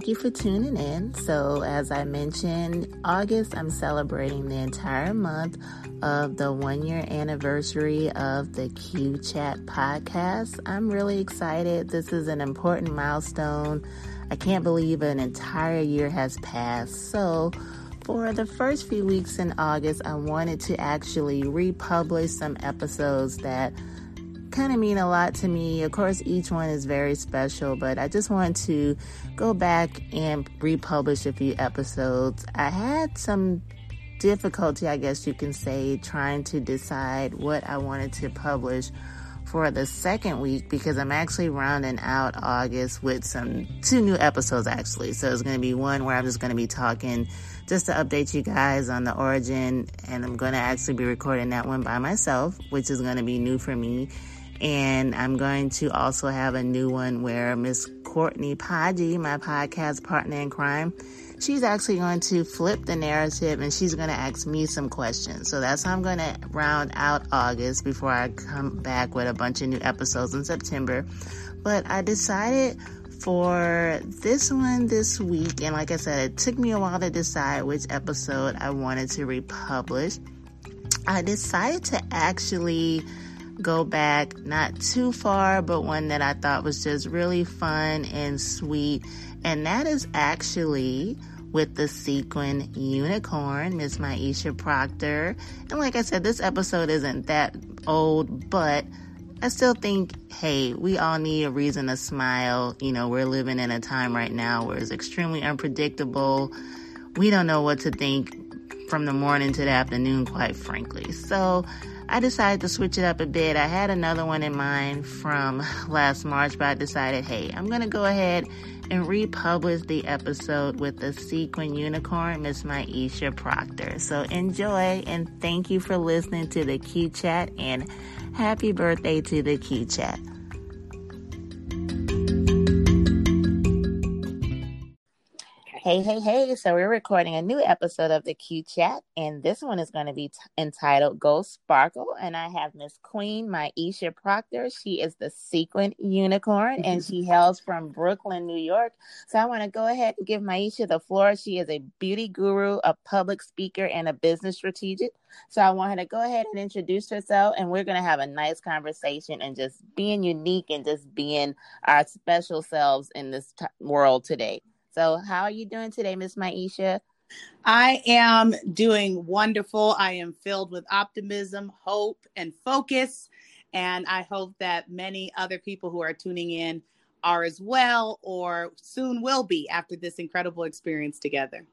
thank you for tuning in. So, as I mentioned, August, I'm celebrating the entire month of the one year anniversary of the Q Chat podcast. I'm really excited. This is an important milestone. I can't believe an entire year has passed. So, for the first few weeks in August, I wanted to actually republish some episodes that kind of mean a lot to me. Of course, each one is very special, but I just want to go back and republish a few episodes. I had some difficulty, I guess you can say, trying to decide what I wanted to publish for the second week because I'm actually rounding out August with some two new episodes actually. So it's going to be one where I'm just going to be talking just to update you guys on the origin and I'm going to actually be recording that one by myself, which is going to be new for me. And I'm going to also have a new one where Miss Courtney Podgy, my podcast partner in crime, she's actually going to flip the narrative and she's going to ask me some questions. So that's how I'm going to round out August before I come back with a bunch of new episodes in September. But I decided for this one this week, and like I said, it took me a while to decide which episode I wanted to republish. I decided to actually go back not too far, but one that I thought was just really fun and sweet. And that is actually with the sequin unicorn, Miss Myisha Procter. And like I said, this episode isn't that old, but I still think, hey, we all need a reason to smile. You know, we're living in a time right now where it's extremely unpredictable. We don't know what to think from the morning to the afternoon, quite frankly. So I decided to switch it up a bit. I had another one in mind from last March, but I decided, hey, I'm going to go ahead and republish the episode with the sequin unicorn, Miss Myisha Procter. So enjoy and thank you for listening to the Q Chat and happy birthday to the Q Chat. Hey, hey, hey. So we're recording a new episode of the Q Chat, and this one is going to be t- entitled Geaux Sparkle. And I have Miss Queen my Myisha Procter. She is the sequin unicorn, and she hails from Brooklyn, New York. So I want to go ahead and give Myisha the floor. She is a beauty guru, a public speaker, and a business strategist. So I want her to go ahead and introduce herself, and we're going to have a nice conversation and just being unique and just being our special selves in this t- world today. So, how are you doing today, Miss Myisha? I am doing wonderful. I am filled with optimism, hope, and focus. And I hope that many other people who are tuning in are as well, or soon will be after this incredible experience together.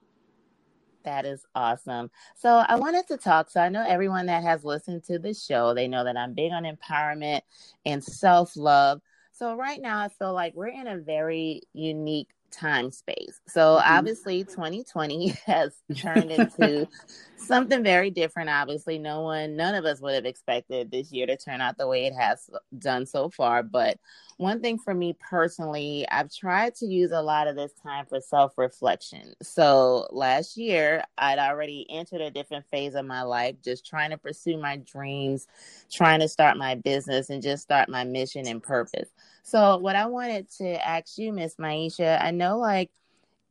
That is awesome. So, I wanted to talk. So, I know everyone that has listened to the show, they know that I'm big on empowerment and self love. So, right now, I feel like we're in a very unique time space. So mm-hmm. obviously 2020 has turned into something very different. Obviously, no one none of us would have expected this year to turn out the way it has done so far, but one thing for me personally, I've tried to use a lot of this time for self reflection. So last year, I'd already entered a different phase of my life, just trying to pursue my dreams, trying to start my business, and just start my mission and purpose. So, what I wanted to ask you, Miss Myisha, I know like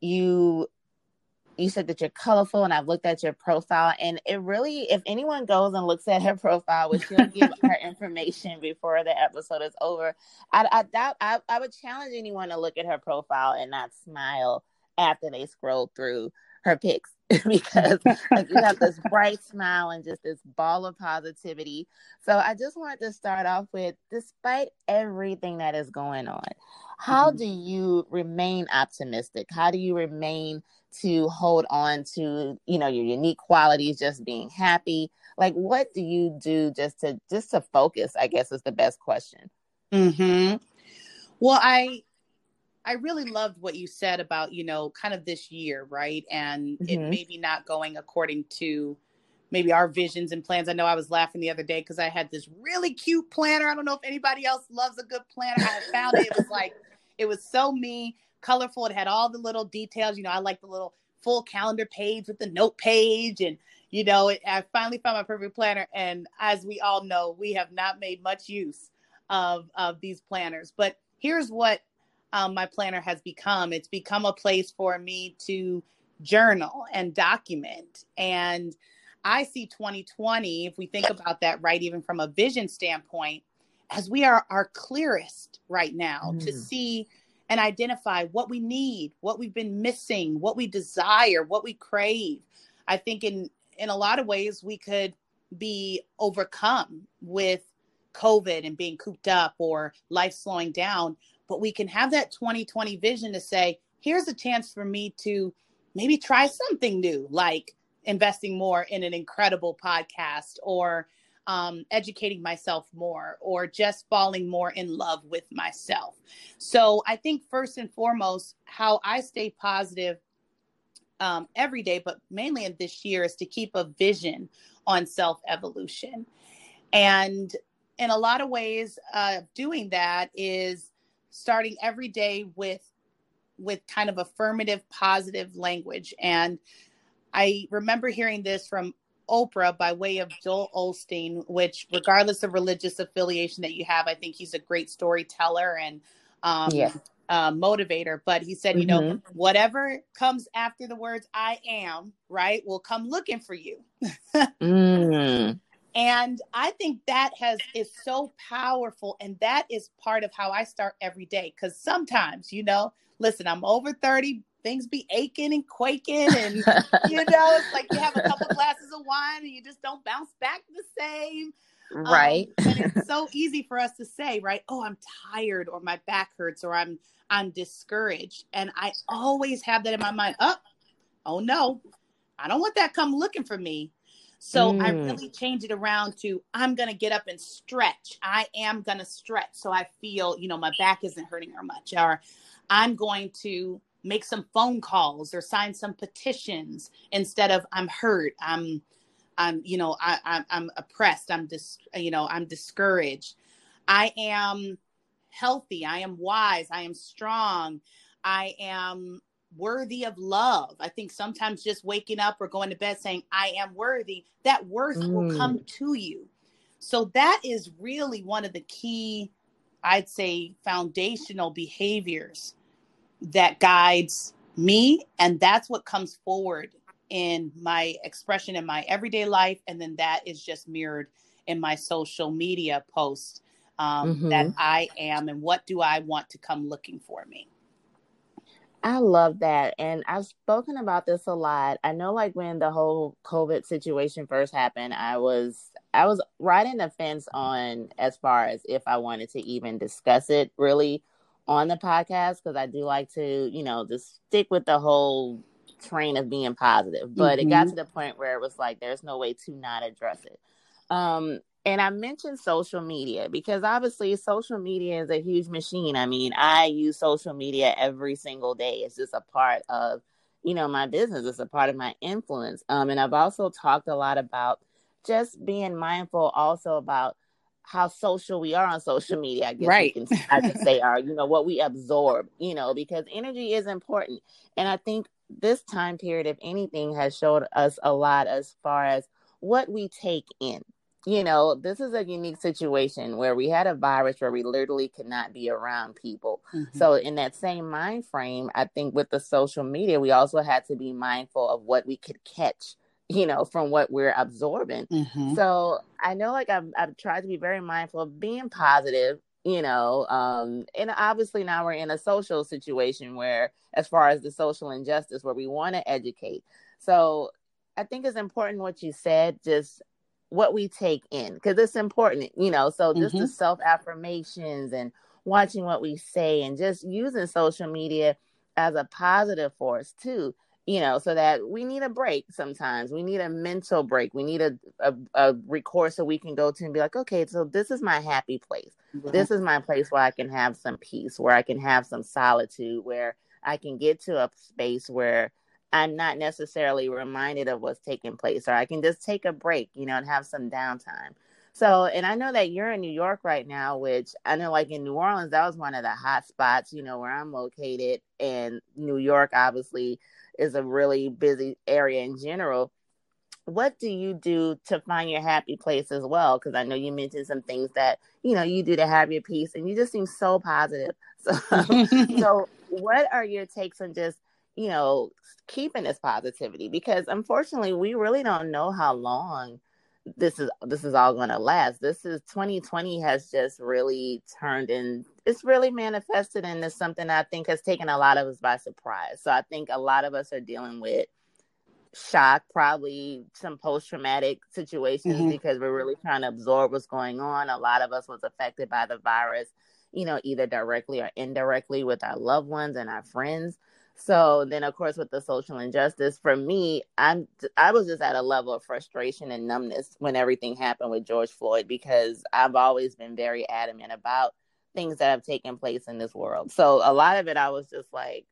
you you said that you're colorful and I've looked at your profile and it really if anyone goes and looks at her profile which she'll give her information before the episode is over I, I doubt I, I would challenge anyone to look at her profile and not smile after they scroll through her pics because like you have this bright smile and just this ball of positivity. So I just wanted to start off with despite everything that is going on, how mm-hmm. do you remain optimistic? How do you remain to hold on to, you know, your unique qualities, just being happy? Like what do you do just to just to focus, I guess is the best question. Mhm. Well, I I really loved what you said about, you know, kind of this year, right? And mm-hmm. it maybe not going according to maybe our visions and plans. I know I was laughing the other day because I had this really cute planner. I don't know if anybody else loves a good planner. I found it. It was like, it was so me, colorful. It had all the little details. You know, I like the little full calendar page with the note page. And, you know, it, I finally found my perfect planner. And as we all know, we have not made much use of, of these planners. But here's what um, my planner has become. It's become a place for me to journal and document. And I see 2020, if we think about that, right, even from a vision standpoint, as we are our clearest right now mm. to see and identify what we need, what we've been missing, what we desire, what we crave. I think in in a lot of ways we could be overcome with COVID and being cooped up or life slowing down, but we can have that 2020 vision to say, here's a chance for me to maybe try something new, like investing more in an incredible podcast or um, educating myself more or just falling more in love with myself. So I think first and foremost, how I stay positive um, every day, but mainly in this year, is to keep a vision on self evolution. And in a lot of ways, uh, doing that is starting every day with with kind of affirmative, positive language. And I remember hearing this from Oprah by way of Joel Osteen which, regardless of religious affiliation that you have, I think he's a great storyteller and um, yeah. uh, motivator. But he said, mm-hmm. you know, mm-hmm. whatever comes after the words "I am," right, will come looking for you. mm. And I think that has is so powerful, and that is part of how I start every day. Because sometimes, you know, listen, I'm over thirty things be aching and quaking and you know it's like you have a couple glasses of wine and you just don't bounce back the same right um, and it's so easy for us to say right oh i'm tired or my back hurts or i'm i'm discouraged and i always have that in my mind oh oh no i don't want that come looking for me so mm. I really change it around to I'm going to get up and stretch. I am going to stretch so I feel, you know, my back isn't hurting or much. Or I'm going to make some phone calls or sign some petitions instead of I'm hurt, I'm I'm you know I, I'm, I'm oppressed, I'm dis you know I'm discouraged. I am healthy, I am wise, I am strong, I am worthy of love. I think sometimes just waking up or going to bed saying I am worthy, that worth mm. will come to you. So that is really one of the key I'd say foundational behaviors that guides me and that's what comes forward in my expression in my everyday life and then that is just mirrored in my social media posts um, mm-hmm. that i am and what do i want to come looking for me I love that. And I've spoken about this a lot. I know like when the whole COVID situation first happened, I was I was riding the fence on as far as if I wanted to even discuss it really on the podcast because I do like to, you know, just stick with the whole train of being positive. But mm-hmm. it got mm-hmm. to the point where it was like there's no way to not address it. Um, and I mentioned social media because obviously social media is a huge machine. I mean, I use social media every single day. It's just a part of, you know, my business. It's a part of my influence. Um, and I've also talked a lot about just being mindful also about how social we are on social media. I guess right. can, I can say are, you know, what we absorb, you know, because energy is important. And I think this time period, if anything, has showed us a lot as far as what we take in. You know, this is a unique situation where we had a virus where we literally could not be around people. Mm-hmm. So, in that same mind frame, I think with the social media, we also had to be mindful of what we could catch you know, from what we're absorbing. Mm-hmm. So I know like I've, I've tried to be very mindful of being positive, you know, um, and obviously now we're in a social situation where, as far as the social injustice, where we want to educate. So I think it's important what you said, just what we take in, because it's important, you know. So just mm-hmm. the self affirmations and watching what we say and just using social media as a positive force too you know, so that we need a break sometimes. We need a mental break. We need a, a, a recourse so we can go to and be like, okay, so this is my happy place. Mm-hmm. This is my place where I can have some peace, where I can have some solitude, where I can get to a space where I'm not necessarily reminded of what's taking place, or I can just take a break, you know, and have some downtime. So, and I know that you're in New York right now, which I know, like in New Orleans, that was one of the hot spots, you know, where I'm located. And New York, obviously, is a really busy area in general. what do you do to find your happy place as well? Because I know you mentioned some things that you know you do to have your peace, and you just seem so positive. So, so what are your takes on just you know keeping this positivity? Because unfortunately, we really don't know how long this is this is all going to last. This is 2020 has just really turned in. It's really manifested into something I think has taken a lot of us by surprise. So I think a lot of us are dealing with shock, probably some post traumatic situations mm-hmm. because we're really trying to absorb what's going on. A lot of us was affected by the virus, you know, either directly or indirectly with our loved ones and our friends. So then, of course, with the social injustice, for me, I'm I was just at a level of frustration and numbness when everything happened with George Floyd because I've always been very adamant about things that have taken place in this world. So a lot of it, I was just like,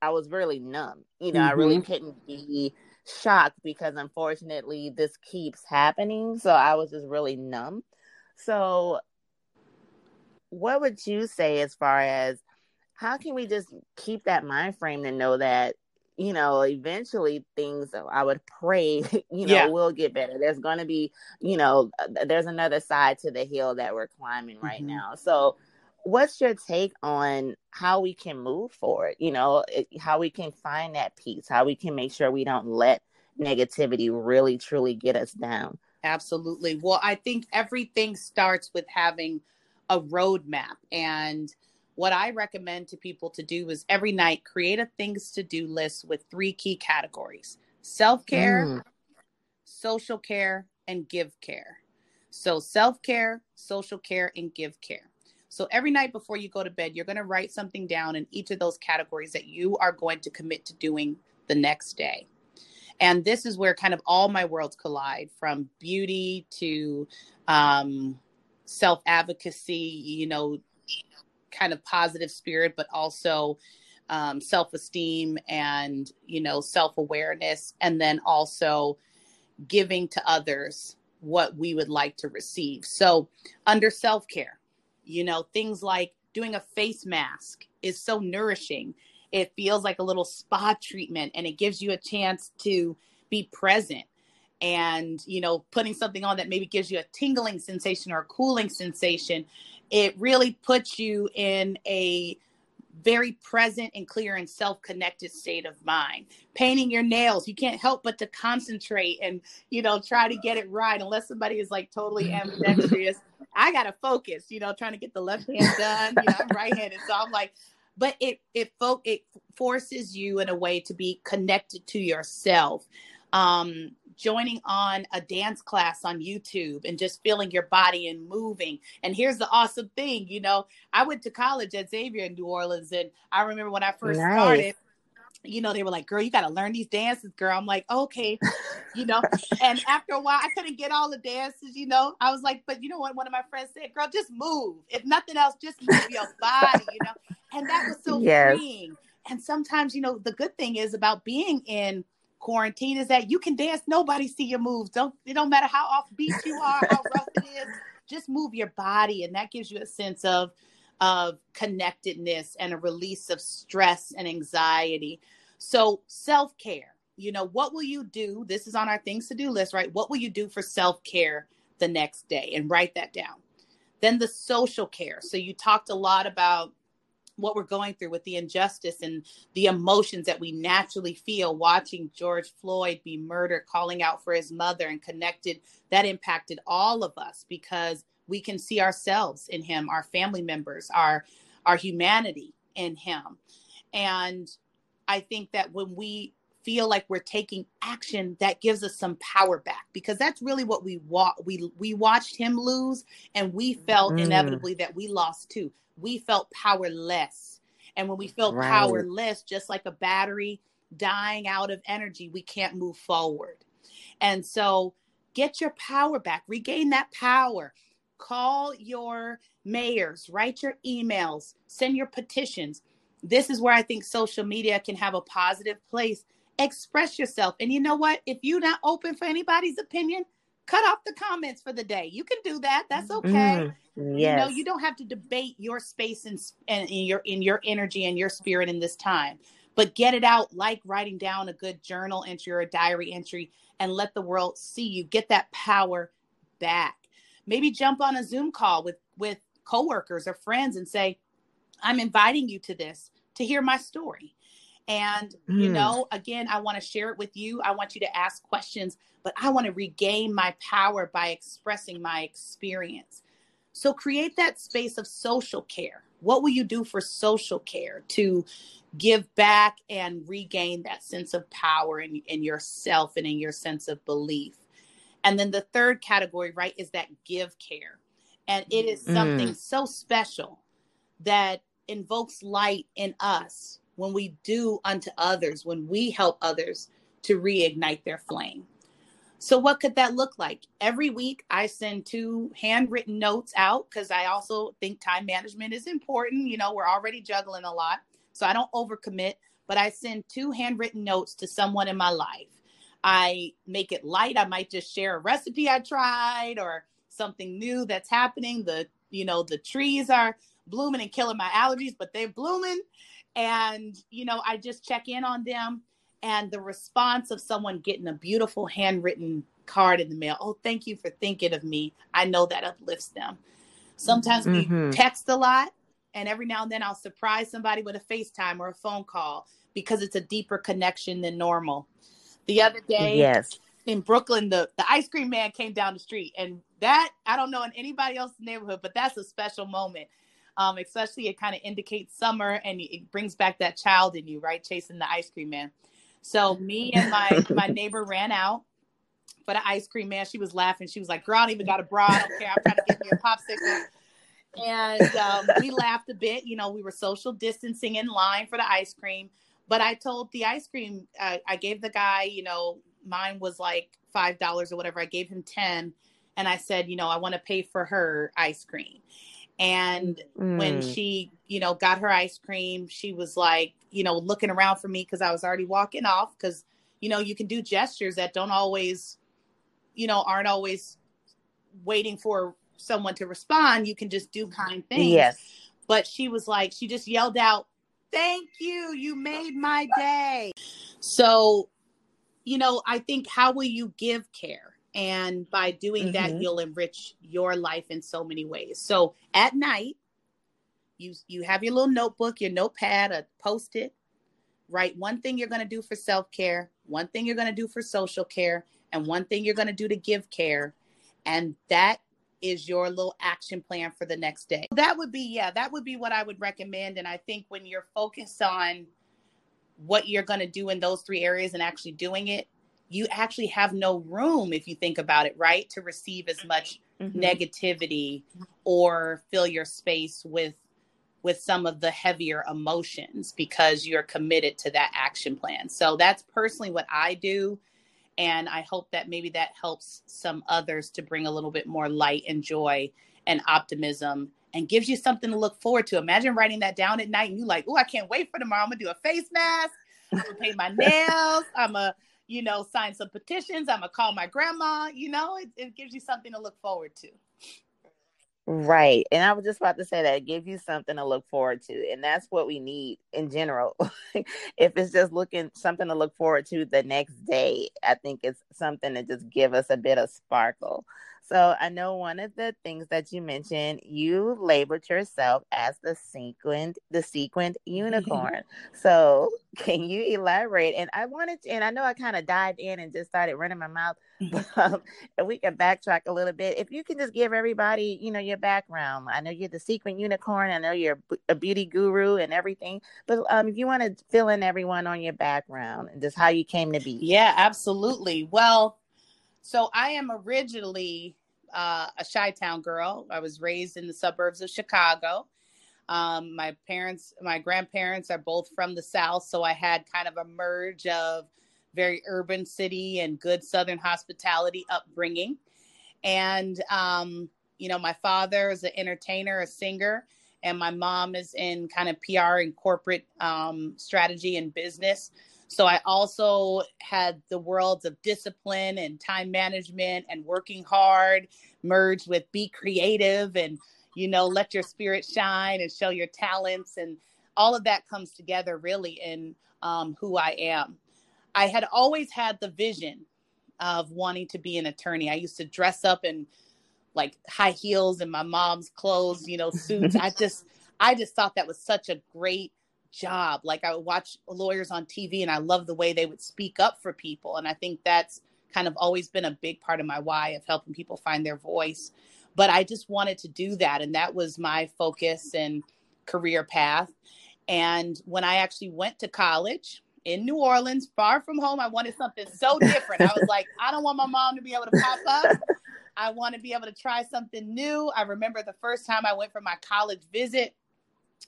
I was really numb. You know, mm-hmm. I really mm-hmm. couldn't be shocked because unfortunately this keeps happening. So I was just really numb. So what would you say as far as how can we just keep that mind frame to know that you know eventually things i would pray you know yeah. will get better. There's going to be you know there's another side to the hill that we're climbing right mm-hmm. now. So what's your take on how we can move forward? You know how we can find that peace how we can make sure we don't let negativity really truly get us down? Absolutely. Well i think everything starts with having a roadmap and what i recommend to people to do is every night create a things to do list with three key categories self-care mm. social care and give care so self-care social care and give care so every night before you go to bed, you're going to write something down in each of those categories that you are going to commit to doing the next day. And this is where kind of all my worlds collide from beauty to um, self advocacy, you know, kind of positive spirit, but also um, self esteem and, you know, self awareness. And then also giving to others what we would like to receive. So, under self care, you know, things like doing a face mask is so nourishing. It feels like a little spa treatment and it gives you a chance to be present. And, you know, putting something on that maybe gives you a tingling sensation or a cooling sensation, it really puts you in a very present and clear and self-connected state of mind. Painting your nails you can't help but to concentrate and you know try to get it right unless somebody is like totally ambidextrous. I gotta focus you know trying to get the left hand done you know i'm right-handed so i'm like but it it fo- it forces you in a way to be connected to yourself um joining on a dance class on YouTube and just feeling your body and moving. And here's the awesome thing, you know, I went to college at Xavier in New Orleans, and I remember when I first nice. started you know, they were like, girl, you got to learn these dances, girl. I'm like, okay, you know. and after a while, I couldn't get all the dances, you know. I was like, but you know what? One of my friends said, girl, just move. If nothing else, just move your body, you know. And that was so yes. freeing. And sometimes, you know, the good thing is about being in quarantine is that you can dance. Nobody see your moves. Don't it don't matter how off beat you are, how rough it is. Just move your body, and that gives you a sense of of connectedness and a release of stress and anxiety. So self care. You know, what will you do? This is on our things to do list, right? What will you do for self care the next day? And write that down. Then the social care. So you talked a lot about what we're going through with the injustice and the emotions that we naturally feel watching George Floyd be murdered, calling out for his mother and connected, that impacted all of us because we can see ourselves in him, our family members, our our humanity in him. And I think that when we feel like we're taking action that gives us some power back because that's really what we wa- we we watched him lose and we felt mm. inevitably that we lost too we felt powerless. And when we felt right. powerless, just like a battery dying out of energy, we can't move forward. And so get your power back, regain that power. Call your mayors, write your emails, send your petitions. This is where I think social media can have a positive place. Express yourself. And you know what? If you're not open for anybody's opinion, cut off the comments for the day. You can do that. That's okay. Mm, yes. You know, you don't have to debate your space and, and in your in your energy and your spirit in this time. but get it out like writing down a good journal entry or a diary entry and let the world see you. Get that power back. Maybe jump on a Zoom call with with coworkers or friends and say, "I'm inviting you to this to hear my story." And mm. you know, again, I want to share it with you. I want you to ask questions, but I want to regain my power by expressing my experience. So create that space of social care. What will you do for social care to give back and regain that sense of power in, in yourself and in your sense of belief? And then the third category, right, is that give care. And it is something mm. so special that invokes light in us when we do unto others, when we help others to reignite their flame. So, what could that look like? Every week, I send two handwritten notes out because I also think time management is important. You know, we're already juggling a lot. So, I don't overcommit, but I send two handwritten notes to someone in my life. I make it light. I might just share a recipe I tried or something new that's happening. The, you know, the trees are blooming and killing my allergies, but they're blooming. And, you know, I just check in on them and the response of someone getting a beautiful handwritten card in the mail. Oh thank you for thinking of me. I know that uplifts them. Sometimes mm-hmm. we text a lot and every now and then i'll surprise somebody with a facetime or a phone call because it's a deeper connection than normal. The other day yes. in brooklyn the, the ice cream man came down the street and that i don't know in anybody else's neighborhood but that's a special moment um, especially it kind of indicates summer and it brings back that child in you right chasing the ice cream man so me and my my neighbor ran out for the ice cream man. She was laughing. She was like, "Girl, I don't even got a bra. I don't care. I'm trying to get me a popsicle." And um, we laughed a bit. You know, we were social distancing in line for the ice cream. But I told the ice cream, uh, I gave the guy, you know, mine was like five dollars or whatever. I gave him ten, and I said, you know, I want to pay for her ice cream. And mm. when she, you know, got her ice cream, she was like, you know, looking around for me because I was already walking off. Because, you know, you can do gestures that don't always, you know, aren't always waiting for someone to respond. You can just do kind things. Yes. But she was like, she just yelled out, Thank you. You made my day. So, you know, I think how will you give care? And by doing mm-hmm. that, you'll enrich your life in so many ways. So at night, you you have your little notebook, your notepad, a post-it. Write one thing you're going to do for self-care, one thing you're going to do for social care, and one thing you're going to do to give care. And that is your little action plan for the next day. That would be, yeah, that would be what I would recommend. And I think when you're focused on what you're going to do in those three areas and actually doing it, you actually have no room if you think about it right to receive as much mm-hmm. negativity or fill your space with with some of the heavier emotions because you're committed to that action plan. So that's personally what i do and i hope that maybe that helps some others to bring a little bit more light and joy and optimism and gives you something to look forward to. Imagine writing that down at night and you like oh i can't wait for tomorrow. I'm gonna do a face mask. I'm gonna paint my nails. I'm a you know, sign some petitions. I'm gonna call my grandma. You know, it, it gives you something to look forward to. Right. And I was just about to say that it gives you something to look forward to. And that's what we need in general. if it's just looking something to look forward to the next day, I think it's something to just give us a bit of sparkle. So I know one of the things that you mentioned, you labeled yourself as the sequined, the sequined unicorn. so can you elaborate? And I wanted to, and I know I kind of dived in and just started running my mouth, but um, we can backtrack a little bit, if you can just give everybody, you know, your background. I know you're the sequined unicorn. I know you're a beauty guru and everything, but um, if you want to fill in everyone on your background and just how you came to be. Yeah, absolutely. Well, so I am originally uh, a Chi Town girl. I was raised in the suburbs of Chicago. Um, my parents, my grandparents are both from the South, so I had kind of a merge of very urban city and good Southern hospitality upbringing. And um, you know, my father is an entertainer, a singer, and my mom is in kind of PR and corporate um, strategy and business. So I also had the worlds of discipline and time management and working hard merged with be creative and you know let your spirit shine and show your talents and all of that comes together really in um, who I am. I had always had the vision of wanting to be an attorney. I used to dress up in like high heels and my mom's clothes, you know, suits. I just I just thought that was such a great job. Like I would watch lawyers on TV and I love the way they would speak up for people. And I think that's kind of always been a big part of my why of helping people find their voice. But I just wanted to do that. And that was my focus and career path. And when I actually went to college, in New Orleans, far from home. I wanted something so different. I was like, I don't want my mom to be able to pop up. I want to be able to try something new. I remember the first time I went for my college visit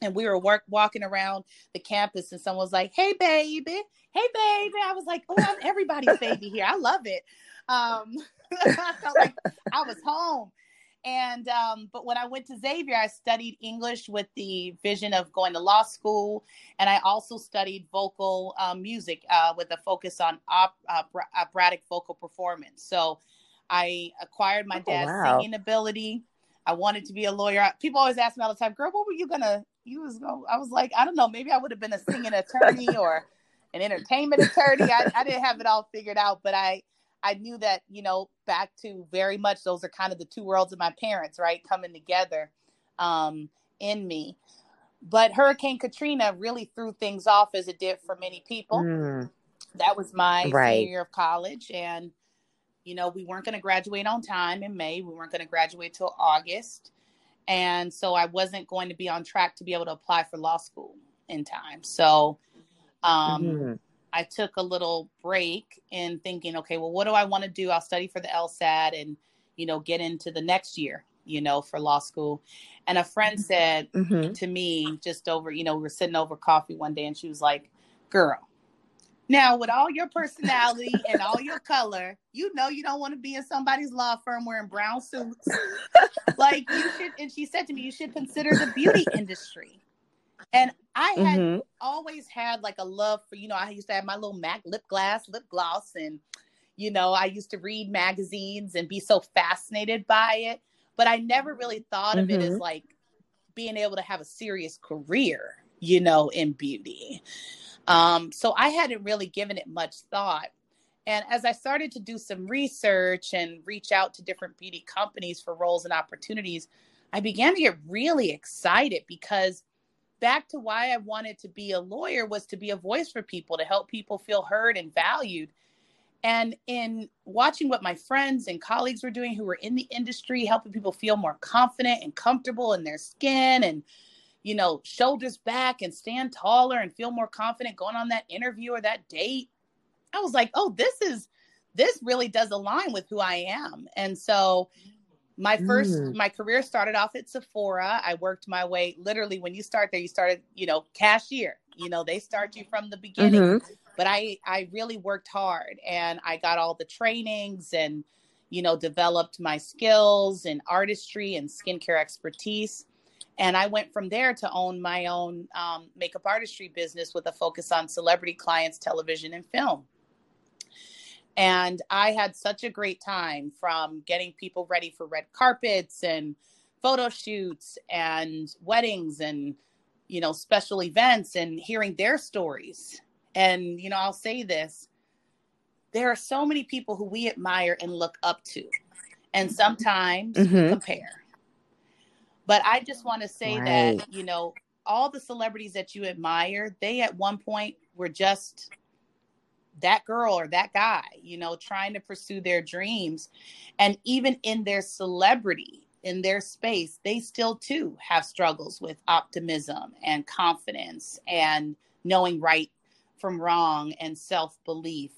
and we were work walking around the campus and someone was like, Hey baby, hey baby. I was like, Oh, I'm everybody's baby here. I love it. Um, I felt like I was home. And um, but when I went to Xavier, I studied English with the vision of going to law school, and I also studied vocal um, music uh, with a focus on op- operatic vocal performance. So I acquired my oh, dad's oh, wow. singing ability. I wanted to be a lawyer. People always ask me all the time, "Girl, what were you gonna?" You was going. I was like, I don't know. Maybe I would have been a singing attorney or an entertainment attorney. I, I didn't have it all figured out, but I I knew that, you know, back to very much those are kind of the two worlds of my parents, right? Coming together um, in me. But Hurricane Katrina really threw things off as it did for many people. Mm. That was my right. senior year of college. And, you know, we weren't going to graduate on time in May. We weren't going to graduate till August. And so I wasn't going to be on track to be able to apply for law school in time. So, um, mm-hmm I took a little break in thinking, okay, well, what do I want to do? I'll study for the LSAT and, you know, get into the next year, you know, for law school. And a friend said mm-hmm. to me, just over, you know, we were sitting over coffee one day and she was like, girl, now with all your personality and all your color, you know, you don't want to be in somebody's law firm wearing brown suits. like you should, and she said to me, you should consider the beauty industry. And I had mm-hmm. always had like a love for, you know, I used to have my little MAC lip glass, lip gloss, and, you know, I used to read magazines and be so fascinated by it. But I never really thought mm-hmm. of it as mm-hmm. like being able to have a serious career, you know, in beauty. Um, so I hadn't really given it much thought. And as I started to do some research and reach out to different beauty companies for roles and opportunities, I began to get really excited because back to why I wanted to be a lawyer was to be a voice for people, to help people feel heard and valued. And in watching what my friends and colleagues were doing who were in the industry, helping people feel more confident and comfortable in their skin and, you know, shoulders back and stand taller and feel more confident going on that interview or that date, I was like, oh, this is, this really does align with who I am. And so my first mm. my career started off at Sephora. I worked my way literally when you start there, you started, you know, cashier. You know, they start you from the beginning. Mm-hmm. But I I really worked hard and I got all the trainings and you know, developed my skills and artistry and skincare expertise. And I went from there to own my own um, makeup artistry business with a focus on celebrity clients, television, and film. And I had such a great time from getting people ready for red carpets and photo shoots and weddings and, you know, special events and hearing their stories. And, you know, I'll say this there are so many people who we admire and look up to, and sometimes mm-hmm. compare. But I just want to say right. that, you know, all the celebrities that you admire, they at one point were just that girl or that guy, you know, trying to pursue their dreams. And even in their celebrity, in their space, they still too have struggles with optimism and confidence and knowing right from wrong and self belief.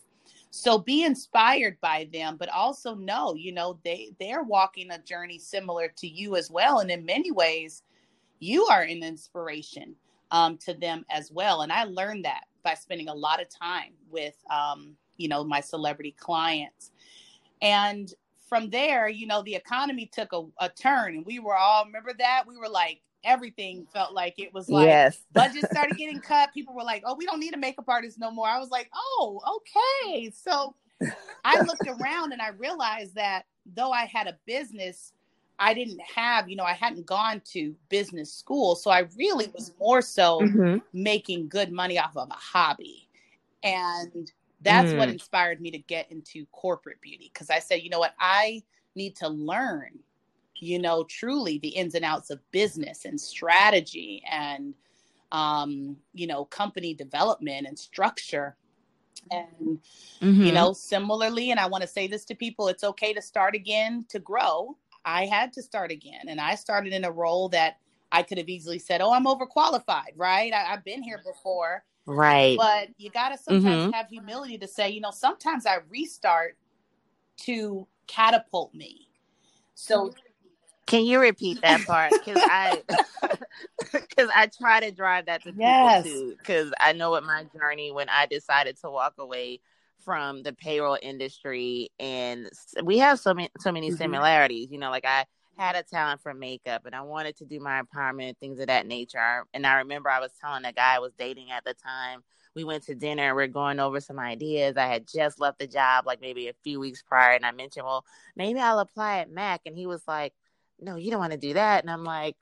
So be inspired by them, but also know, you know, they they're walking a journey similar to you as well. And in many ways, you are an inspiration um, to them as well. And I learned that by spending a lot of time with, um, you know, my celebrity clients. And from there, you know, the economy took a, a turn and we were all, remember that? We were like, everything felt like it was like yes. budgets started getting cut. People were like, oh, we don't need a makeup artist no more. I was like, oh, okay. So I looked around and I realized that though I had a business, I didn't have, you know, I hadn't gone to business school. So I really was more so mm-hmm. making good money off of a hobby. And that's mm. what inspired me to get into corporate beauty because I said, you know what, I need to learn, you know, truly the ins and outs of business and strategy and, um, you know, company development and structure. And, mm-hmm. you know, similarly, and I want to say this to people it's okay to start again to grow. I had to start again. And I started in a role that I could have easily said, oh, I'm overqualified, right? I, have been here before. Right. But you got to sometimes mm-hmm. have humility to say, you know, sometimes I restart to catapult me. So can you repeat that part? Because I, because I try to drive that to yes. people too. Because I know what my journey when I decided to walk away from the payroll industry, and we have so many so many mm-hmm. similarities. You know, like I had a talent for makeup, and I wanted to do my empowerment things of that nature. And I remember I was telling a guy I was dating at the time. We went to dinner. And We are going over some ideas. I had just left the job, like maybe a few weeks prior, and I mentioned, "Well, maybe I'll apply at Mac." And he was like, "No, you don't want to do that." And I'm like,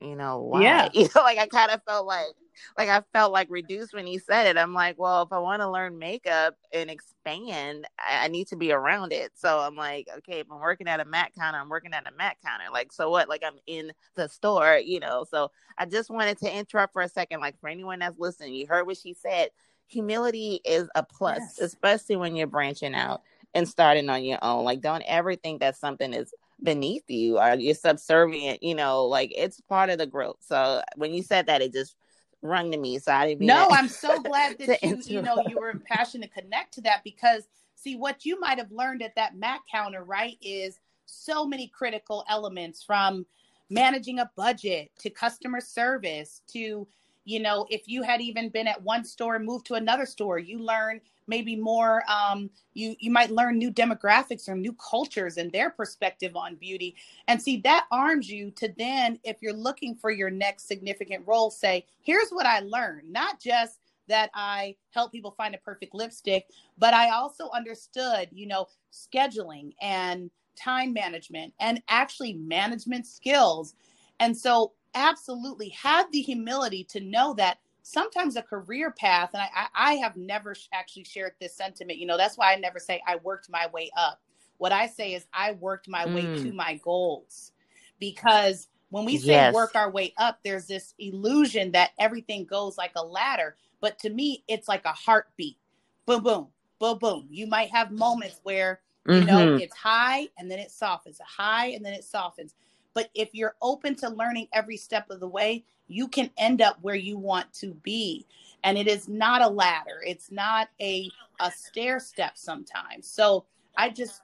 "You know why?" Yeah. You know, like I kind of felt like like I felt like reduced when he said it. I'm like, well, if I want to learn makeup and expand, I, I, need to be around it. So I'm like, okay, if I'm working at a Mac counter, I'm working at a Mac counter. Like, so what? Like I'm in the store, you know. So I just wanted to interrupt for a second. Like for anyone that's listening, you heard what she said. Humility is a plus, yes. especially when you're branching out and starting on your own. Like, don't ever think that something is beneath you or you're subservient, you know, like it's part of the growth. So when you said that, it just rung to me. So I didn't. No, I'm so glad that you, you know, you were passionate to connect to that because see what you might have learned at that Mac counter, right? Is so many critical elements from managing a budget to customer service to you know if you had even been at one store and moved to another store you learn maybe more um, you you might learn new demographics or new cultures and their perspective on beauty. And see that arms you to then if you're looking for your next significant role say here's what i learned. Not just that i help people find a perfect lipstick but i also understood you know scheduling and time management and actually management skills. And so absolutely have the humility to know that sometimes a career path, and I, I have never actually shared this sentiment. You know, that's why I never say I worked my way up. What I say is I worked my mm. way to mm. my goals because when we say yes. work our way up, there's this illusion that everything goes like a ladder. But to me, it's like a heartbeat. Boom, boom, boom, boom. You might have moments where, you mm-hmm. know, it's high and then it softens, a high and then it softens. But if you're open to learning every step of the way, you can end up where you want to be. And it is not a ladder. It's not a a stair step sometimes. So I just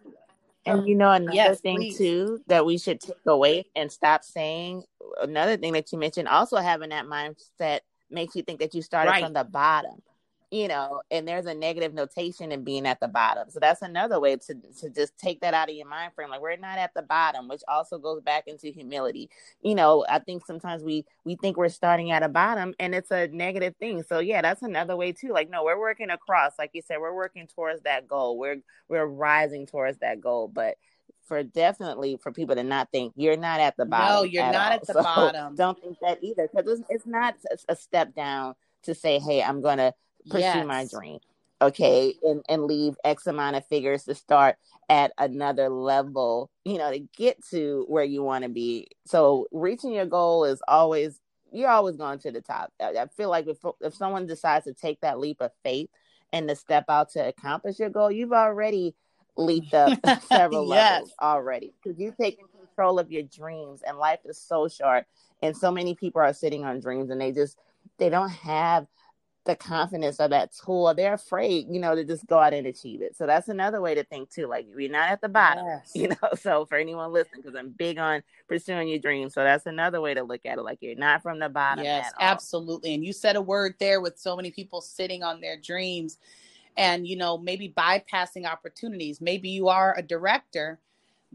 and you know another yes, thing please. too that we should take away and stop saying another thing that you mentioned also having that mindset makes you think that you started right. from the bottom you know, and there's a negative notation in being at the bottom. So that's another way to to just take that out of your mind frame. Like we're not at the bottom, which also goes back into humility. You know, I think sometimes we we think we're starting at a bottom and it's a negative thing. So yeah, that's another way too. Like, no, we're working across. Like you said, we're working towards that goal. We're we're rising towards that goal. But for definitely for people to not think you're not at the bottom. No, you're not all. at the so bottom. Don't think that either, because it's, it's not a step down to say, hey, I'm gonna pursue yes. my dream okay and and leave x amount of figures to start at another level you know to get to where you want to be so reaching your goal is always you're always going to the top i, I feel like if, if someone decides to take that leap of faith and to step out to accomplish your goal you've already leaped up several yes. levels already because you've taken control of your dreams and life is so short and so many people are sitting on dreams and they just they don't have the confidence of that tool. They're afraid, you know, to just go out and achieve it. So that's another way to think too. Like we're not at the bottom, yes. you know. So for anyone listening, because I'm big on pursuing your dreams, so that's another way to look at it. Like you're not from the bottom. Yes, absolutely. And you said a word there with so many people sitting on their dreams, and you know maybe bypassing opportunities. Maybe you are a director,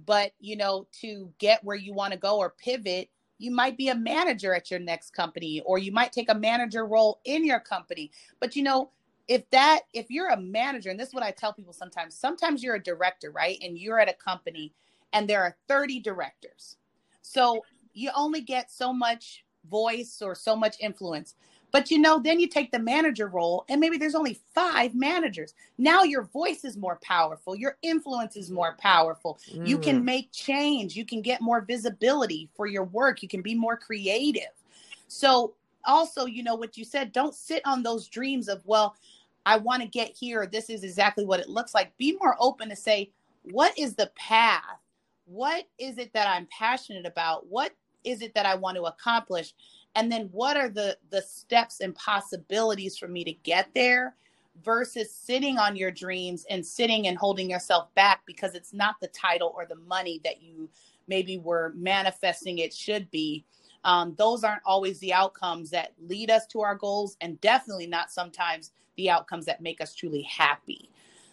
but you know to get where you want to go or pivot you might be a manager at your next company or you might take a manager role in your company. But you know if that if you're a manager and this is what i tell people sometimes sometimes you're a director right? And you're at a company and there are 30 directors. So you only get so much voice or so much influence. But you know, then you take the manager role, and maybe there's only five managers. Now your voice is more powerful, your influence is more powerful. Mm. You can mm. make change, you can get more visibility for your work, you can be more creative. So, also, you know, what you said, don't sit on those dreams of, well, I want to get here. This is exactly what it looks like. Be more open to say, what is the path? What is it that I'm passionate about? What is it that I want to accomplish? And then what are the the steps and possibilities for me to get there versus sitting on your dreams and sitting and holding yourself back because it's not the title or the money that you maybe were manifesting it should be. Um, those aren't always the outcomes that lead us to our goals and definitely not sometimes the outcomes that make us truly happy.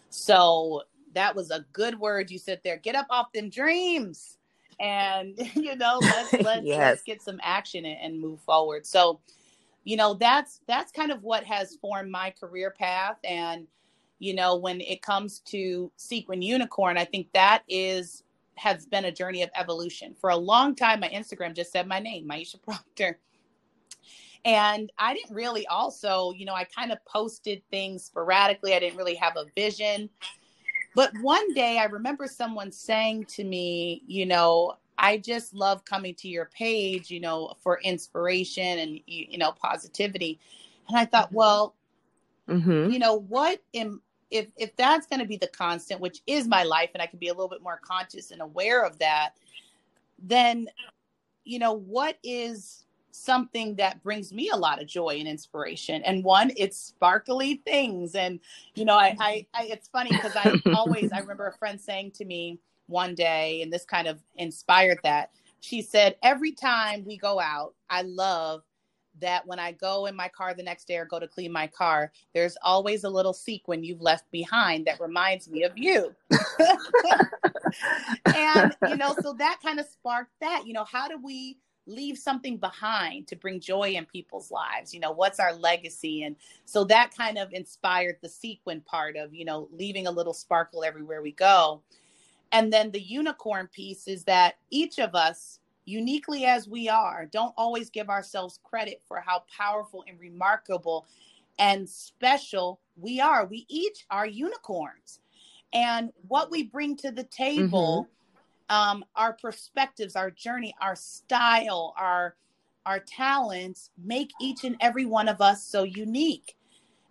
So that was a good word you said there. Get up off them dreams and you know let's let's, yes. let's get some action and, and move forward. So you know that's that's kind of what has formed my career path. And you know when it comes to sequin unicorn i think that is has been a journey of evolution. For a long time my instagram just said my name Myisha Procter. And i didn't really also you know i kind of posted things sporadically. I didn't really have a vision but one day I remember someone saying to me, you know, I just love coming to your page, you know, for inspiration and you know positivity. And I thought, mm-hmm. well, mm-hmm. you know, what am if if that's going to be the constant, which is my life, and I can be a little bit more conscious and aware of that, then you know, what is something that brings me a lot of joy and inspiration. And one, it's sparkly things. And, you know, I, I, I it's funny because I always, I remember a friend saying to me one day, and this kind of inspired that. She said, every time we go out, I love that when I go in my car the next day or go to clean my car, there's always a little sequin you've left behind that reminds me of you. and, you know, so that kind of sparked that. You know, how do we leave something behind to bring joy in people's lives you know what's our legacy? And so that kind of inspired the sequin part of you know leaving a little sparkle everywhere we go. And then the unicorn piece is that each of us uniquely as we are don't always give ourselves credit for how powerful and remarkable and special we are. We each are unicorns. And what we bring to the table mm-hmm um, our perspectives, our journey, our style, our our talents make each and every one of us so unique.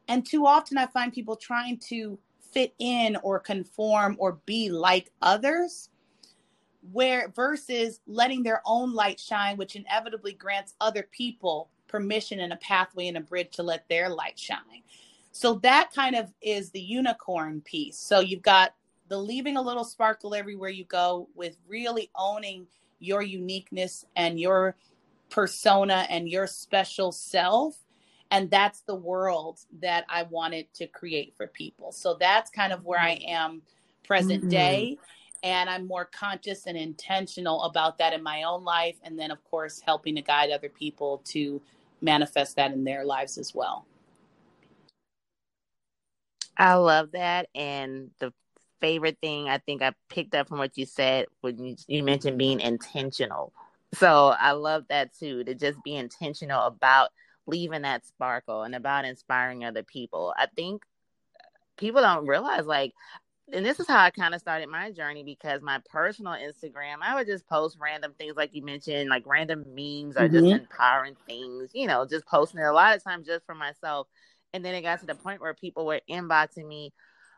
And too often I find people trying to fit in or conform or be like others where versus letting their own light shine which inevitably grants other people permission and a pathway and a bridge to let their light shine. So that kind of is the unicorn piece. So you've got the leaving a little sparkle everywhere you go with really owning your uniqueness and your persona and your special self and that's the world that I wanted to create for people. So that's kind of where I am present mm-hmm. day and I'm more conscious and intentional about that in my own life and then of course helping to guide other people to manifest that in their lives as well. I love that and the favorite thing I think I picked up from what you said when you, you mentioned being intentional. So I love that too, to just be intentional about leaving that sparkle and about inspiring other people. I think people don't realize like and this is how I kind of started my journey because my personal Instagram, I would just post random things like you mentioned, like random memes or mm-hmm. just empowering things, you know, just posting it a lot of times just for myself. And then it got to the point where people were inboxing me,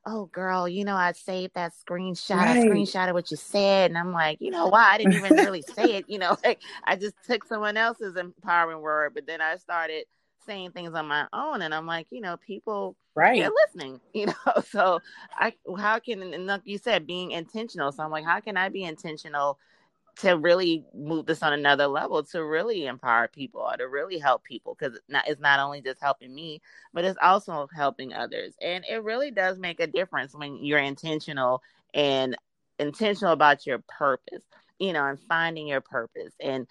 oh girl, you know, I saved that screenshot, right. I screenshotted what you said. And I'm like, you know why? I didn't even really say it, you know, like I just took someone else's empowering word, but then I started saying things on my own and I'm like, you know, people right they're listening, you know. So I how can and like you said, being intentional. So I'm like, how can I be intentional to really move this on another level to really empower people or to really help people because not, it's not only just helping me but it's also helping others. And it really does make a difference when you're intentional and intentional about your purpose you know and finding your purpose. And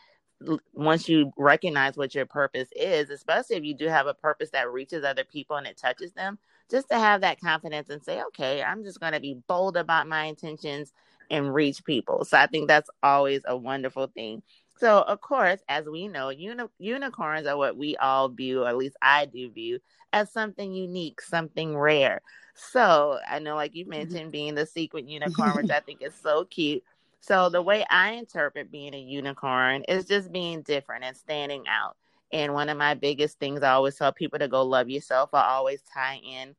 once you recognize what your purpose is especially if you do have a purpose that reaches other people and it touches them just to have that confidence and say okay i'm just going to be bold about my intentions and reach people. So I think that's always a wonderful thing. So, of course, as we know, uni- unicorns are what we all view, or at least I do view, as something unique, something rare. So, I know, like you mm-hmm. mentioned, being the sequin unicorn, which I think is so cute. So, the way I interpret being a unicorn is just being different and standing out. And one of my biggest things I always tell people to go love yourself. I always tie in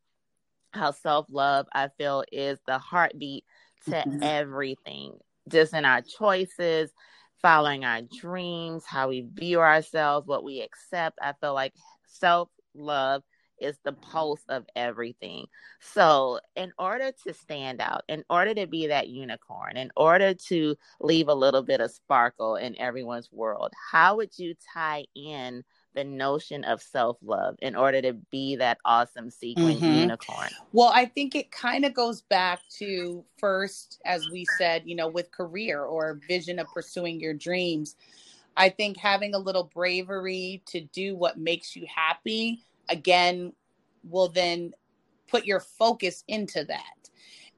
how self love I feel is the heartbeat to mm-hmm. everything, just in our choices, following our dreams, how we view ourselves, what we accept. I feel like self love is the pulse of everything. So, in order to stand out, in order to be that unicorn, in order to leave a little bit of sparkle in everyone's world, how would you tie in the notion of self love in order to be that awesome sequin mm-hmm. unicorn? Well, I think it kind of goes back to first, as we said, you know, with career or vision of pursuing your dreams. I think having a little bravery to do what makes you happy again will then put your focus into that.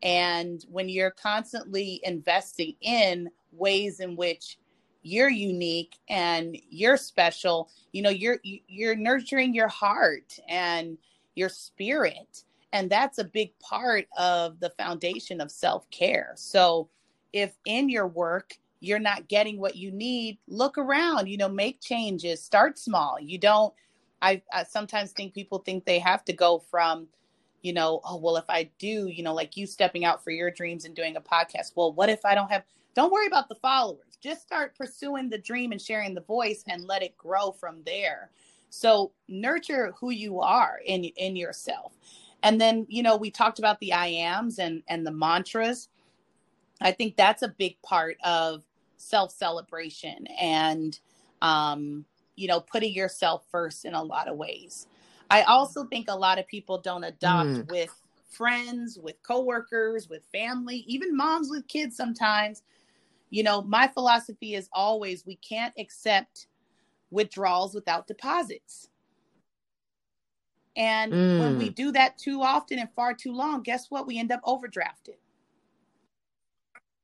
And when you're constantly investing in ways in which you're unique and you're special. You know you're you're nurturing your heart and your spirit. And that's a big part of the foundation of self-care. So if in your work you're not getting what you need look around you know make changes start small. You don't I, I sometimes think people think they have to go from you know oh well if i do you know like you stepping out for your dreams and doing a podcast well what if i don't have don't worry about the followers. Just start pursuing the dream and sharing the voice and let it grow from there. So nurture who you are in in yourself. And then you know we talked about the i ams and and the mantras. I think that's a big part of self celebration and um you know putting yourself first in a lot of ways. I also think a lot of people don't adopt mm. with friends with coworkers with family even moms with kids sometimes you know, my philosophy is always we can't accept withdrawals without deposits. And mm. when we mm. do that too often and far too long, guess what? We end up overdrafted.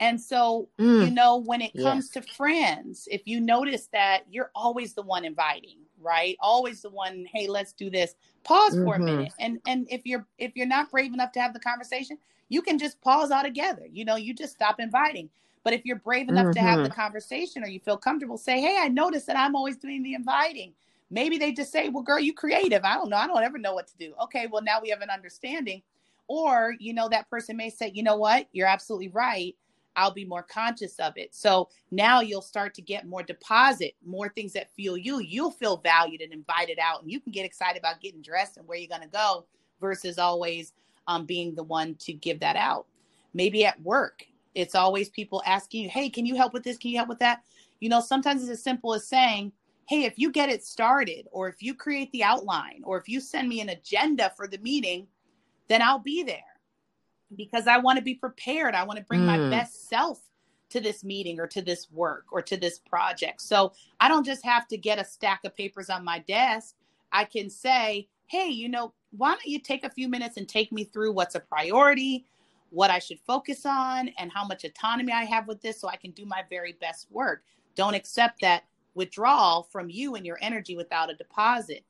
And so, mm. you know, when it comes to friends, if you notice that you're always the one inviting, right? Always the one, hey, let's do this. Pause mm-hmm. for a mm-hmm. minute. And and if you're if you're not brave enough to have the conversation, you can just pause altogether. You know, you just stop inviting. But if you're brave enough mm-hmm. to have the mm-hmm. conversation or you feel comfortable, say, Hey, I noticed that I'm always doing the inviting. Maybe they just say, Well, girl, you creative. I don't know. I don't ever know what to do. Okay, well, now we have an understanding. Or, you know, that person may say, You know what? You're absolutely right. I'll be more conscious of it. So now you'll start to get more deposit, more things that feel you. You'll feel valued and invited out, and you can get excited about getting dressed and where you're going to go versus always um, being the one to give that out. Maybe at work, it's always people asking you, hey, can you help with this? Can you help with that? You know, sometimes it's as simple as saying, hey, if you get it started, or if you create the outline, or if you send me an agenda for the meeting, then I'll be there because I want to be prepared. I want to bring mm. my best self to this meeting or to this work or to this project. So I don't just have to get a stack of papers on my desk. I can say, hey, you know, why don't you take a few minutes and take me through what's a priority? What I should focus on and how much autonomy I have with this so I can do my very best work. Don't accept that withdrawal from you and your energy without a deposit.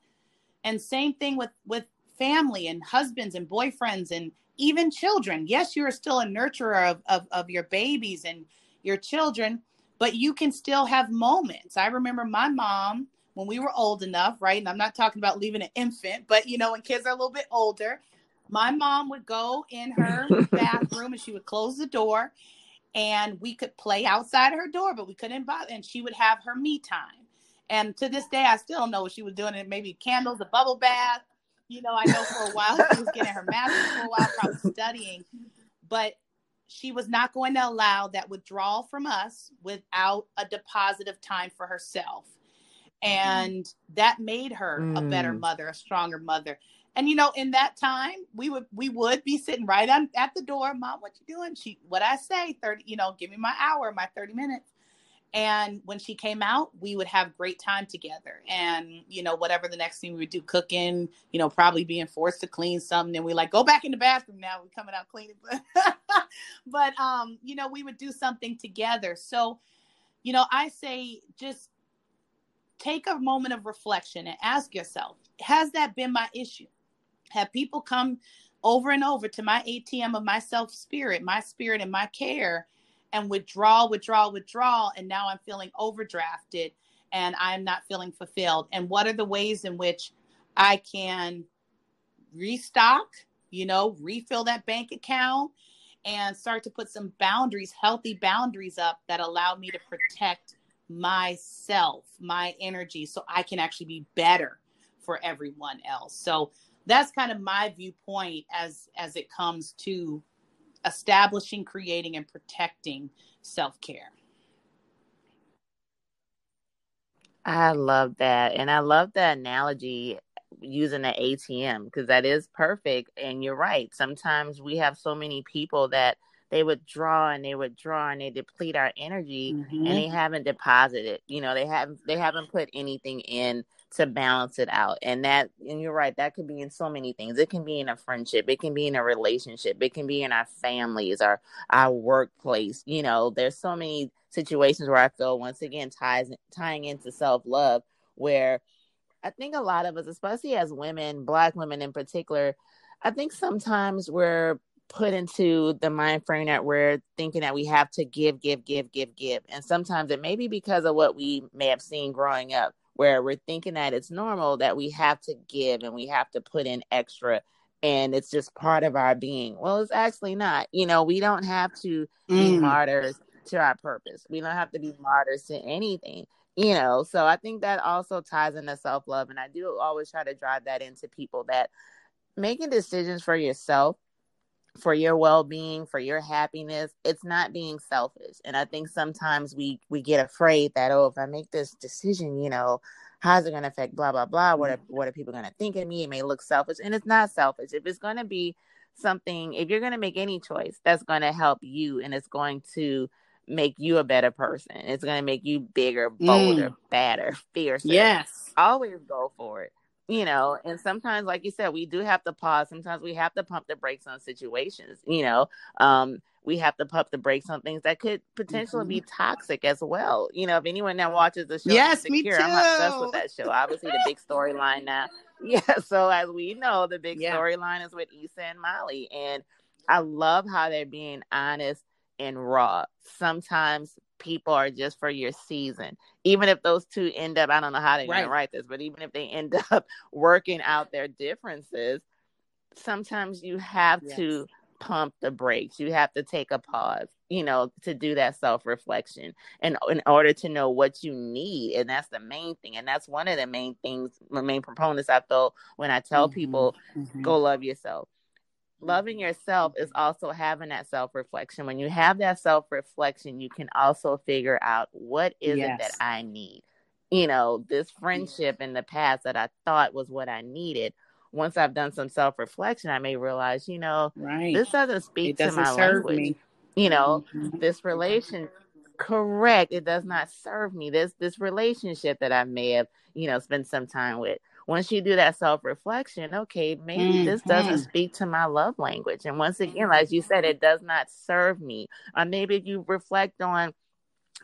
And same thing with with family and husbands and boyfriends and even children. Yes, you're still a nurturer of, of, of your babies and your children, but you can still have moments. I remember my mom when we were old enough, right? And I'm not talking about leaving an infant, but you know, when kids are a little bit older, my mom would go in her bathroom and she would close the door and we could play outside her door, but we couldn't bother. And she would have her me time. And to this day, I still don't know what she was doing. It maybe candles, a bubble bath. You know, I know for a while she was getting her master's for a while, probably studying. But she was not going to allow that withdrawal from us without a deposit of time for herself. And that made her mm. a better mm. mother, a stronger mother. And you know, in that time, we would we would be sitting right on at the door. Mom, what you doing? She what I say, 30, you know, give me my hour, my 30 minutes. And when she came out, we would have great time together. And, you know, whatever the next thing we would do, cooking, you know, probably being forced to clean something. And we like, go back in the bathroom now. We're coming out cleaning. but um, you know, we would do something together. So you know, I say just take a moment of reflection and ask yourself, has that been my issue? Have people come over and over to my ATM of my self spirit, my spirit and my care, and withdraw, withdraw, withdraw. And now I'm feeling overdrafted and I'm not feeling fulfilled. And what are the ways in which I can restock, you know, refill that bank account and start to put some boundaries, healthy boundaries up that allow me to protect myself, my energy, so I can actually be better for everyone else. So that's kind of my viewpoint as as it comes to establishing, creating, and protecting self-care. I love that. And I love the analogy using the ATM because that is perfect. And you're right. Sometimes we have so many people that they withdraw and they withdraw and they deplete our energy mm-hmm. and they haven't deposited. You know, they haven't they haven't put anything in to balance it out. And that and you're right, that could be in so many things. It can be in a friendship, it can be in a relationship, it can be in our families, our our workplace. You know, there's so many situations where I feel once again ties tying into self-love where I think a lot of us, especially as women, black women in particular, I think sometimes we're put into the mind frame that we're thinking that we have to give, give, give, give, give. And sometimes it may be because of what we may have seen growing up, where we're thinking that it's normal that we have to give and we have to put in extra and it's just part of our being. Well, it's actually not. You know, we don't have to mm. be martyrs to our purpose. We don't have to be martyrs to anything. You know, so I think that also ties into self love. And I do always try to drive that into people that making decisions for yourself for your well-being for your happiness. It's not being selfish. And i think sometimes we we get afraid that oh if i make this decision you know how's it going to affect blah blah blah? What are, what are people going to think of me? It may look selfish. And it's not selfish. If it's going to be something if you're going to make any choice that's going to help you and it's going to make you a better person. It's going to make you bigger bolder mm. badder fiercer. Yes. Always go for it you know and sometimes like you said we do have to pause sometimes we have to pump the brakes on situations you know um we have to pump the brakes on things that could potentially mm-hmm. be toxic as well you know if anyone that watches the show yes me too. i'm obsessed with that show obviously the big storyline now yeah so as we know the big yeah. storyline is with Issa and Molly and I love how they're being honest and raw. Sometimes people are just for your season. Even if those two end up, I don't know how they're right. going to write this, but even if they end up working out their differences, sometimes you have yes. to pump the brakes. You have to take a pause, you know, to do that self reflection and in order to know what you need. And that's the main thing. And that's one of the main things, the main proponents I feel when I tell mm-hmm. people, mm-hmm. go love yourself loving yourself is also having that self reflection. When you have that self reflection, you can also figure out what is yes. it that I need. You know, this friendship in the past that I thought was what I needed. Once I've done some self reflection, I may realize, you know, right. this doesn't speak doesn't to my language. Me. You know, mm-hmm. this relation correct, it does not serve me. This this relationship that I may have, you know, spent some time with once you do that self reflection, okay, maybe mm-hmm. this doesn't speak to my love language. And once again, like you said, it does not serve me. Or maybe if you reflect on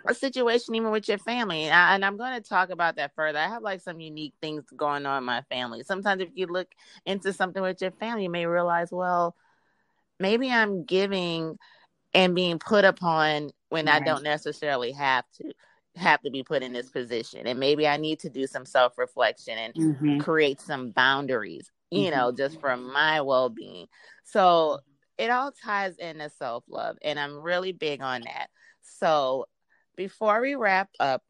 a situation even with your family and, I, am going to talk about that further i have like some unique things going on in my family sometimes if you look into something with your family you may realize well maybe i'm giving and being put upon when right. i don't necessarily have to have to be put in this position and maybe i need to do some self-reflection and mm-hmm. create some boundaries you mm-hmm. know just for my well-being so it all ties into self-love and i'm really big on that so before we wrap up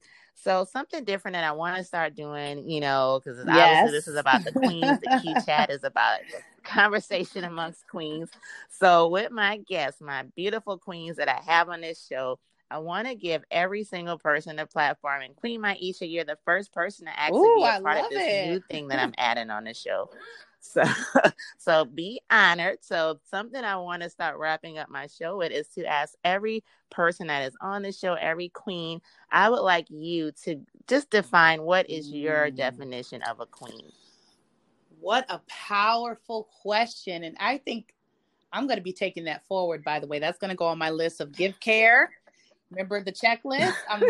so something different that I want to start doing, you know, because yes. obviously this is about the queens. the key chat is about conversation amongst queens. So with my guests, my beautiful queens that I have on this show, I want to give every single person a platform. And Queen Myisha, you're the first person to actually Ooh, be a part of this it. new thing that I'm adding on the show. So, so be honored. So, something I want to start wrapping up my show with is to ask every person that is on the show, every queen, I would like you to just define what is your mm. definition of a queen. What a powerful question. And I think I'm going to be taking that forward, by the way. That's going to go on my list of give care Remember the checklist? I'm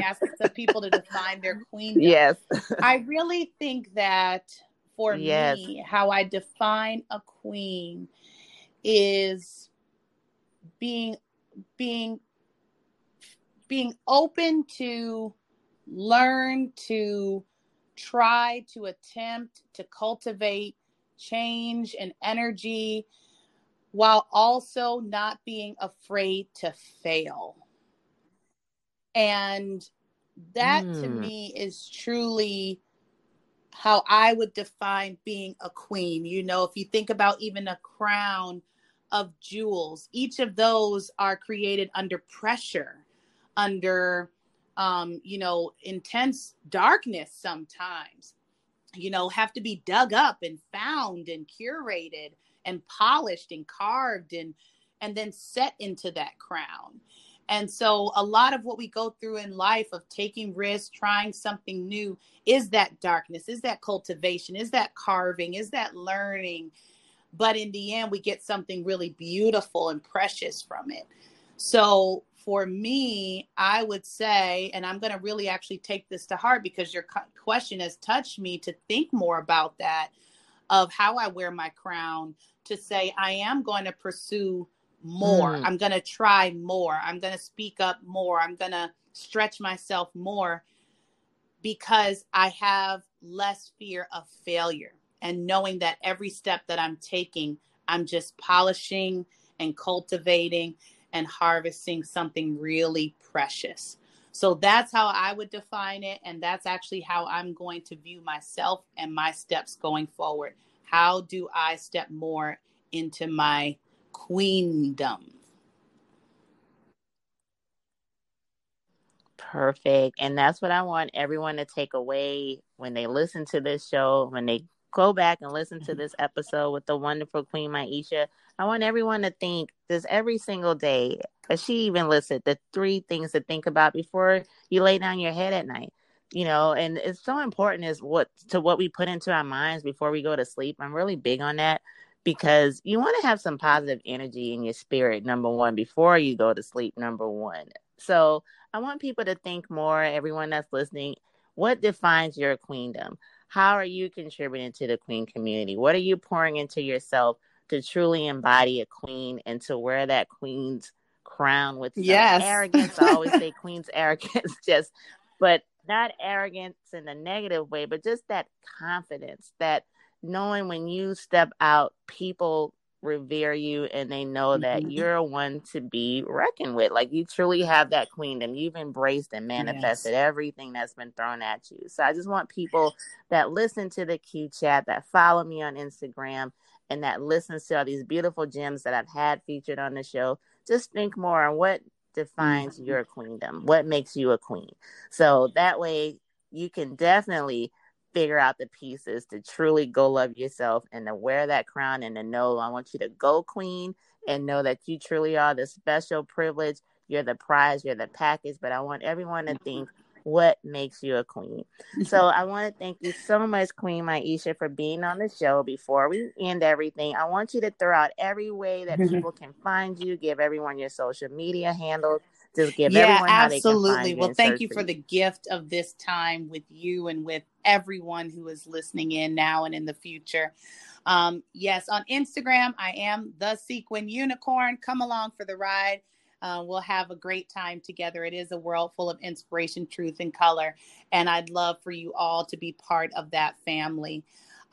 asking some people to define their queen. Yes. I really think that for yes. me, how I define a queen is being being being open to learn to try to attempt to cultivate change and energy while also not being afraid to fail. And that mm. to me is truly how I would define being a queen. You know, if you think about even a crown of jewels, each of those are created under pressure, under, um, you know, intense darkness sometimes, you know, have to be dug up and found and curated and polished and carved and and then set into that crown. And so a lot of what we go through in life of taking risks, trying something new is that darkness, is that cultivation, is that carving, is that learning. But in the end, we get something really beautiful and precious from it. So for me, I would say, and I'm going to really actually take this to heart because your question has touched me to think more about that of how I wear my crown to say I am going to pursue more. Mm. I'm going to try more. I'm going to speak up more. I'm going to stretch myself more because I have less fear of failure and knowing that every step that I'm taking, I'm just polishing and cultivating and harvesting something really precious. So that's how I would define it. And that's actually how I'm going to view myself and my steps going forward. How do I step more into my queendom. Perfect. And that's what I want everyone to take away when they listen to this show, when they go back and listen to this episode with the wonderful Queen Myisha. I want everyone to think this every single day. As she even listed the three things to think about before you lay down your head at night. You know, and it's so important is what to what we put into our minds before we go to sleep. I'm really big on that because you want to have some positive energy in your spirit, number one, before you go to sleep, number one. So I want people to think more, everyone that's listening, what defines your queendom? How are you contributing to the queen community? What are you pouring into yourself to truly embody a queen and to wear that queen's crown with yes. arrogance? I always say queen's arrogance, just, but not arrogance in a negative way, but just that confidence that knowing when you step out, people revere you and they know that mm-hmm. you're a one to be reckoned with. Like you truly have that queendom. You've embraced and manifested yes. everything that's been thrown at you. So I just want people that listen to the Q chat, that follow me on Instagram, and that listens to all these beautiful gems that I've had featured on the show. Just think more on what defines mm-hmm. your queendom, what makes you a queen. So that way you can definitely figure out the pieces to truly go love yourself and to wear that crown and to know I want you to go queen and know that you truly are the special privilege. You're the prize, you're the package, but I want everyone to think what makes you a queen. Mm-hmm. So I want to thank you so much, Queen Myisha, for being on the show. Before we end everything, I want you to throw out every way that people can find you, give everyone your social media handles, just give yeah, absolutely. well, thank you for, the gift of this time with you and with everyone who is listening in now and in the future. Um, yes, on Instagram, I am the Sequin Unicorn. Come along for the ride. Uh, we'll have a great time together. It is a world full of inspiration, truth, and color. And I'd love for you all to be part of that family.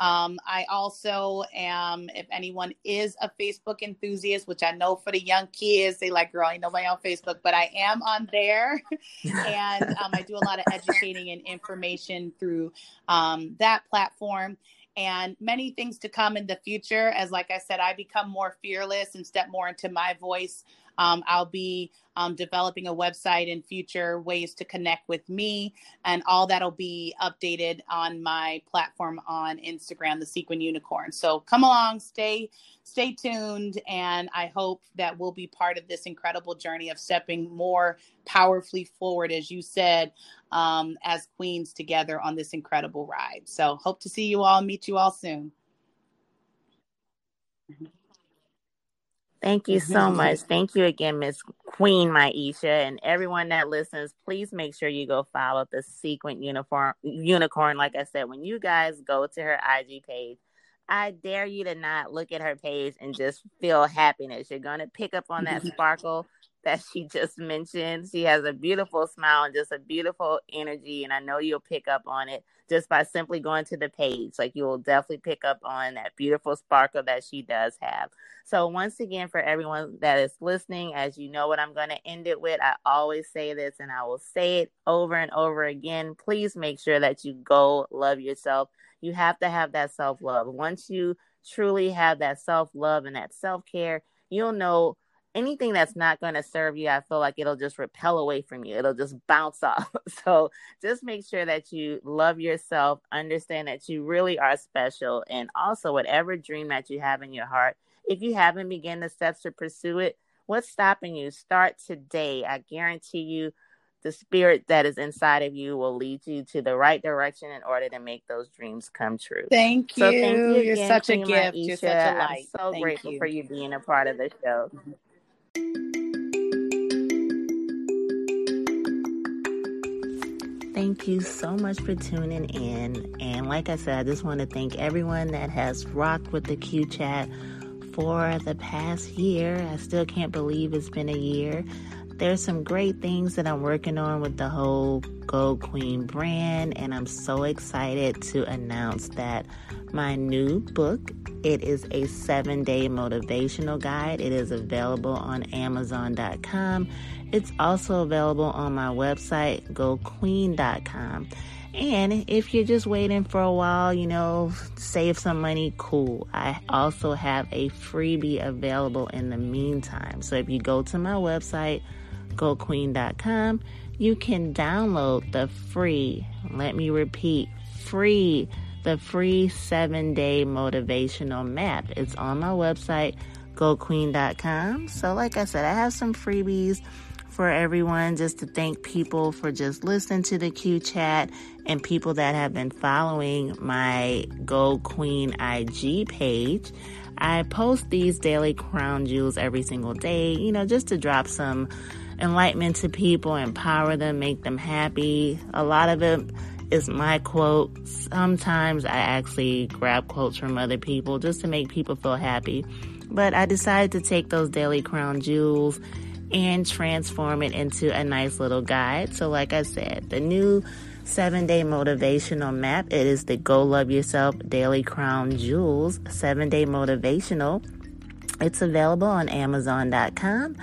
Um, I also am, if anyone is a Facebook enthusiast, which I know for the young kids, they like, girl, ain't nobody on Facebook, but I am on there. and um, I do a lot of educating and information through um, that platform and many things to come in the future as like i said i become more fearless and step more into my voice um, I'll be um, developing a website in future ways to connect with me, and all that'll be updated on my platform on Instagram, the Sequin Unicorn. So come along, stay stay tuned, and I hope that we'll be part of this incredible journey of stepping more powerfully forward, as you said, um, as queens together on this incredible ride. So hope to see you all, meet you all soon. Thank you so mm-hmm. much. Thank you again, Miss Queen Myisha, and everyone that listens. Please make sure you go follow the Sequin Uniform Unicorn. Like I said, when you guys go to her IG page, I dare you to not look at her page and just feel happiness. You're gonna pick up on that mm-hmm. sparkle that she just mentioned. She has a beautiful smile and just a beautiful energy, and I know you'll pick up on it just by simply going to the page. Like you will definitely pick up on that beautiful sparkle that she does have. So, once again, for everyone that is listening, as you know what I'm going to end it with, I always say this and I will say it over and over again. Please make sure that you go love yourself. You have to have that self love. Once you truly have that self love and that self care, you'll know anything that's not going to serve you, I feel like it'll just repel away from you. It'll just bounce off. So just make sure that you love yourself, understand that you really are special, and also whatever dream that you have in your heart, if you haven't begun the steps to pursue it, what's stopping you? Start today. I guarantee you the spirit that is inside of you will lead you to the right direction in order to make those dreams come true. Thank you. So thank you again, You're such a gift. Myisha. You're such a light. I'm so thank grateful you. for you being a part of the show. Thank you so much for tuning in. And like I said, I just want to thank everyone that has rocked with the Q Chat for the past year. I still can't believe it's been a year. There's some great things that I'm working on with the whole Geaux Queen brand, and I'm so excited to announce that my new book, it is a seven day motivational guide. It is available on Amazon.com. It's also available on my website, geauxqueen.com. And if you're just waiting for a while, you know, save some money, cool. I also have a freebie available in the meantime. So if you go to my website, geauxqueen.com, you can download the free, let me repeat, free, the free seven day motivational map. It's on my website, geauxqueen.com. So, like I said, I have some freebies for everyone just to thank people for just listening to the Q chat and people that have been following my Geaux Queen IG page. I post these daily crown jewels every single day, you know, just to drop some enlightenment to people, empower them, make them happy. A lot of it is my quote. Sometimes I actually grab quotes from other people just to make people feel happy. But I decided to take those daily crown jewels and transform it into a nice little guide. So, like I said, the new seven day motivational map it is the Geaux Love Yourself Daily Crown Jewels seven day motivational. It's available on Amazon.com.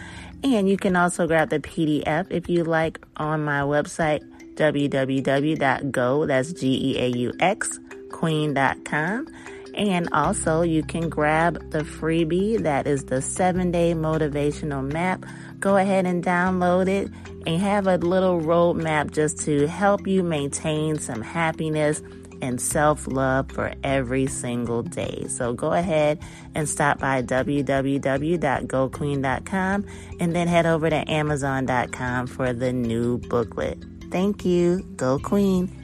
And you can also grab the PDF if you like on my website, www.go, that's G-E-A-U-X, queen.com. And also you can grab the freebie that is the seven day motivational map go ahead and download it and have a little roadmap just to help you maintain some happiness and self love for every single day. So go ahead and stop by www.geauxqueen.com and then head over to amazon.com for the new booklet. Thank you. Geaux Queen.